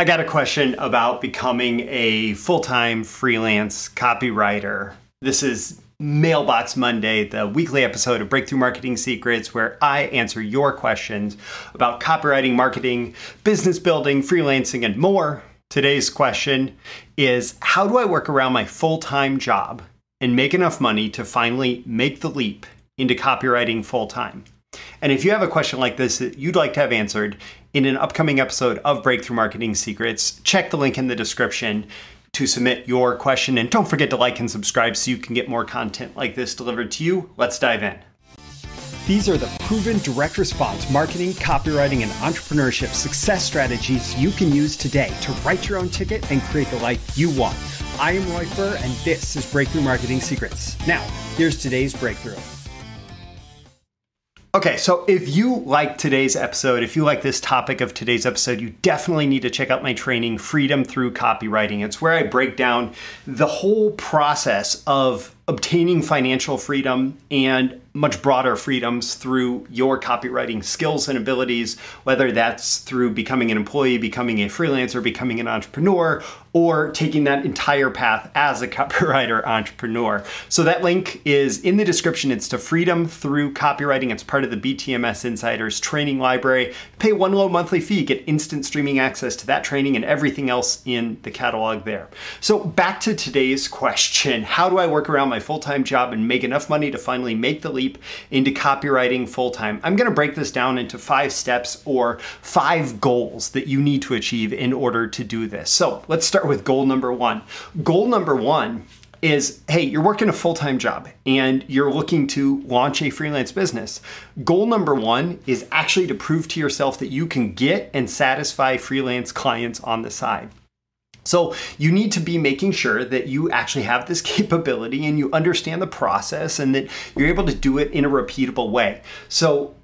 I got a question about becoming a full time freelance copywriter. This is Mailbox Monday, the weekly episode of Breakthrough Marketing Secrets, where I answer your questions about copywriting, marketing, business building, freelancing, and more. Today's question is How do I work around my full time job and make enough money to finally make the leap into copywriting full time? And if you have a question like this that you'd like to have answered in an upcoming episode of Breakthrough Marketing Secrets, check the link in the description to submit your question. And don't forget to like and subscribe so you can get more content like this delivered to you. Let's dive in. These are the proven direct response marketing, copywriting, and entrepreneurship success strategies you can use today to write your own ticket and create the life you want. I am Roy Furr, and this is Breakthrough Marketing Secrets. Now, here's today's breakthrough. Okay, so if you like today's episode, if you like this topic of today's episode, you definitely need to check out my training, Freedom Through Copywriting. It's where I break down the whole process of obtaining financial freedom and much broader freedoms through your copywriting skills and abilities, whether that's through becoming an employee, becoming a freelancer, becoming an entrepreneur, or taking that entire path as a copywriter entrepreneur. So that link is in the description. It's to Freedom Through Copywriting. It's part of the BTMS Insiders training library. Pay one low monthly fee, get instant streaming access to that training and everything else in the catalog there. So back to today's question. How do I work around my full-time job and make enough money to finally make the leap into copywriting full time. I'm going to break this down into five steps or five goals that you need to achieve in order to do this. So let's start with goal number one. Goal number one is hey, you're working a full time job and you're looking to launch a freelance business. Goal number one is actually to prove to yourself that you can get and satisfy freelance clients on the side. So you need to be making sure that you actually have this capability and you understand the process and that you're able to do it in a repeatable way. So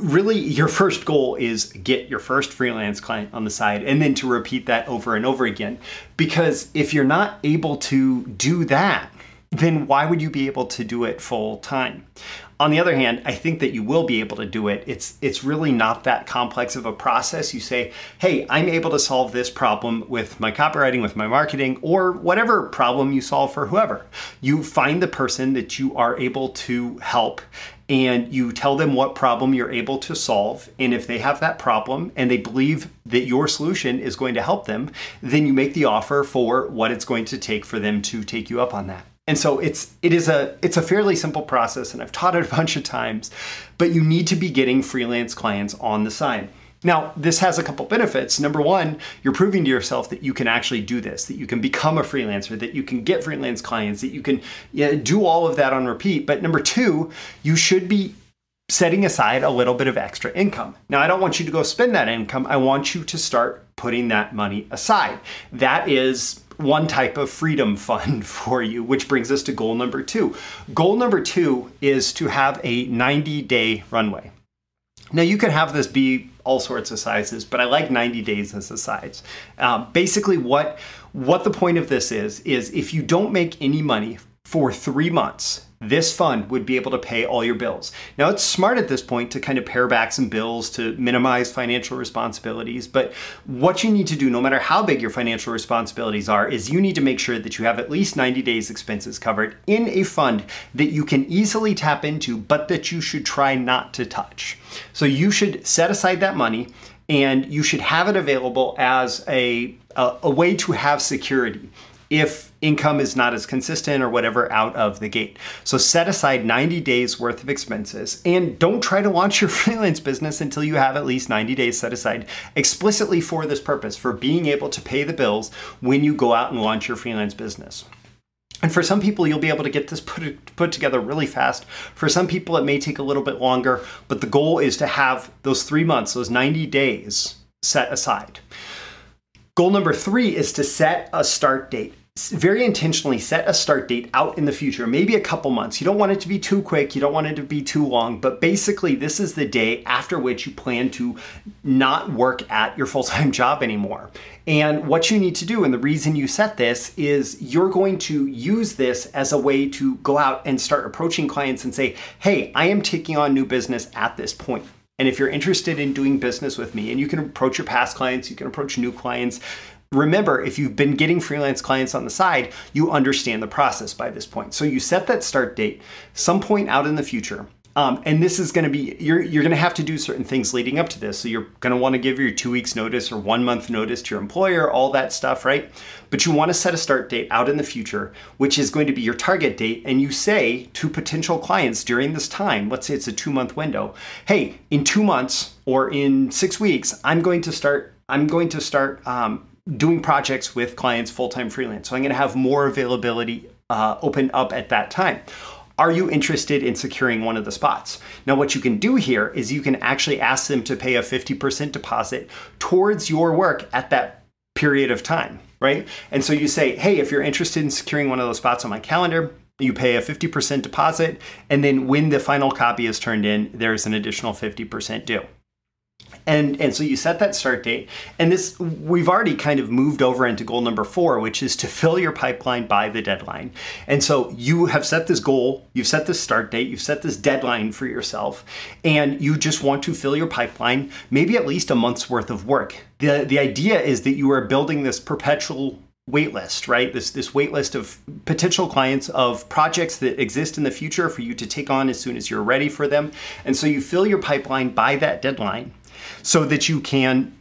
really your first goal is get your first freelance client on the side and then to repeat that over and over again because if you're not able to do that then why would you be able to do it full time on the other hand, I think that you will be able to do it. It's it's really not that complex of a process. You say, "Hey, I'm able to solve this problem with my copywriting, with my marketing, or whatever problem you solve for whoever." You find the person that you are able to help and you tell them what problem you're able to solve. And if they have that problem and they believe that your solution is going to help them, then you make the offer for what it's going to take for them to take you up on that. And so it's it is a it's a fairly simple process and I've taught it a bunch of times, but you need to be getting freelance clients on the side. Now, this has a couple benefits. Number one, you're proving to yourself that you can actually do this, that you can become a freelancer, that you can get freelance clients, that you can yeah, do all of that on repeat. But number two, you should be setting aside a little bit of extra income. Now, I don't want you to go spend that income. I want you to start putting that money aside. That is one type of freedom fund for you, which brings us to goal number two. Goal number two is to have a 90 day runway. Now, you could have this be all sorts of sizes, but I like 90 days as a size. Uh, basically, what, what the point of this is, is if you don't make any money for three months, this fund would be able to pay all your bills. Now, it's smart at this point to kind of pare back some bills to minimize financial responsibilities, but what you need to do, no matter how big your financial responsibilities are, is you need to make sure that you have at least 90 days expenses covered in a fund that you can easily tap into, but that you should try not to touch. So you should set aside that money and you should have it available as a, a, a way to have security if income is not as consistent or whatever out of the gate. So set aside 90 days worth of expenses and don't try to launch your freelance business until you have at least 90 days set aside explicitly for this purpose, for being able to pay the bills when you go out and launch your freelance business. And for some people, you'll be able to get this put, put together really fast. For some people, it may take a little bit longer, but the goal is to have those three months, those 90 days set aside. Goal number three is to set a start date very intentionally set a start date out in the future, maybe a couple months. You don't want it to be too quick, you don't want it to be too long, but basically, this is the day after which you plan to not work at your full time job anymore. And what you need to do, and the reason you set this, is you're going to use this as a way to go out and start approaching clients and say, hey, I am taking on new business at this point. And if you're interested in doing business with me, and you can approach your past clients, you can approach new clients. Remember, if you've been getting freelance clients on the side, you understand the process by this point. So you set that start date some point out in the future. Um, and this is going to be you're you're going to have to do certain things leading up to this. So you're going to want to give your two weeks notice or one month notice to your employer, all that stuff, right? But you want to set a start date out in the future, which is going to be your target date, and you say to potential clients during this time, let's say it's a two month window, hey, in two months or in six weeks, I'm going to start. I'm going to start um, doing projects with clients full time freelance. So I'm going to have more availability uh, open up at that time are you interested in securing one of the spots? Now, what you can do here is you can actually ask them to pay a 50% deposit towards your work at that period of time, right? And so you say, hey, if you're interested in securing one of those spots on my calendar, you pay a 50% deposit, and then when the final copy is turned in, there's an additional 50% due. And, and so you set that start date. And this, we've already kind of moved over into goal number four, which is to fill your pipeline by the deadline. And so you have set this goal, you've set this start date, you've set this deadline for yourself, and you just want to fill your pipeline, maybe at least a month's worth of work. The, the idea is that you are building this perpetual waitlist, right? This this waitlist of potential clients of projects that exist in the future for you to take on as soon as you're ready for them. And so you fill your pipeline by that deadline so that you can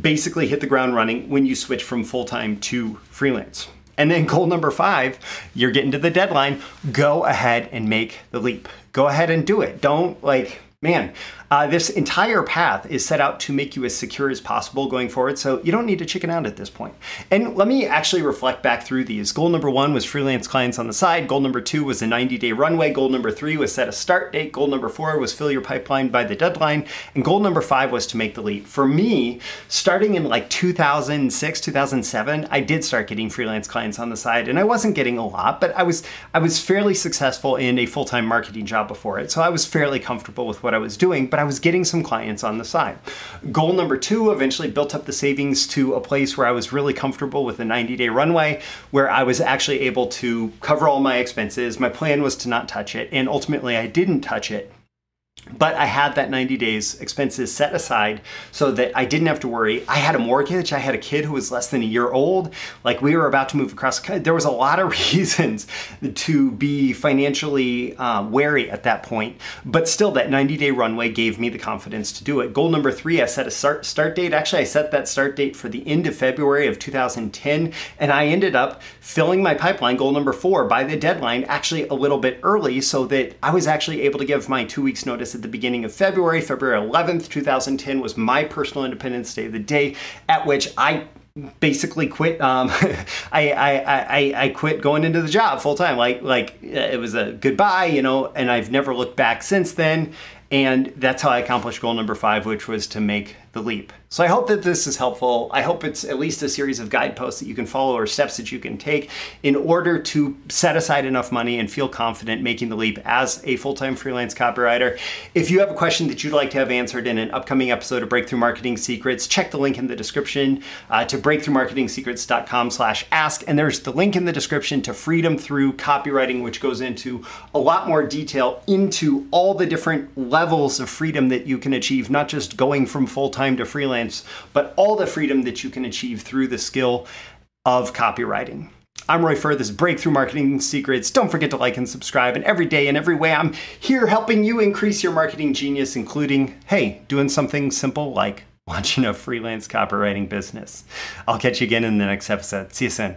basically hit the ground running when you switch from full time to freelance. And then goal number five, you're getting to the deadline. Go ahead and make the leap. Go ahead and do it. Don't like man, uh, this entire path is set out to make you as secure as possible going forward, so you don't need to chicken out at this point. And let me actually reflect back through these. Goal number one was freelance clients on the side. Goal number two was a 90 day runway. Goal number three was set a start date. Goal number four was fill your pipeline by the deadline. And goal number five was to make the leap. For me, starting in like 2006, 2007, I did start getting freelance clients on the side, and I wasn't getting a lot, but I was I was fairly successful in a full time marketing job before it, so I was fairly comfortable with what what I was doing, but I was getting some clients on the side. Goal number two eventually built up the savings to a place where I was really comfortable with a 90 day runway, where I was actually able to cover all my expenses. My plan was to not touch it, and ultimately I didn't touch it but I had that 90 days expenses set aside so that I didn't have to worry. I had a mortgage. I had a kid who was less than a year old. Like we were about to move across. There was a lot of reasons to be financially uh, wary at that point. But still, that 90 day runway gave me the confidence to do it. Goal number three, I set a start, start date. Actually, I set that start date for the end of February of 2010. And I ended up filling my pipeline, goal number four, by the deadline, actually a little bit early so that I was actually able to give my two weeks notice at the beginning of February. February 11th, 2010 was my personal Independence Day, of the day at which I basically quit. Um, I, I, I, I quit going into the job full time. Like, like it was a goodbye, you know, and I've never looked back since then. And that's how I accomplished goal number five, which was to make the leap. So I hope that this is helpful. I hope it's at least a series of guideposts that you can follow or steps that you can take in order to set aside enough money and feel confident making the leap as a full-time freelance copywriter. If you have a question that you'd like to have answered in an upcoming episode of Breakthrough Marketing Secrets, check the link in the description uh, to breakthroughmarketingsecrets.com slash ask. And there's the link in the description to Freedom Through Copywriting, which goes into a lot more detail into all the different levels of freedom that you can achieve, not just going from full-time time to freelance, but all the freedom that you can achieve through the skill of copywriting. I'm Roy Furr. This is Breakthrough Marketing Secrets. Don't forget to like and subscribe. And every day and every way, I'm here helping you increase your marketing genius, including, hey, doing something simple like launching a freelance copywriting business. I'll catch you again in the next episode. See you soon.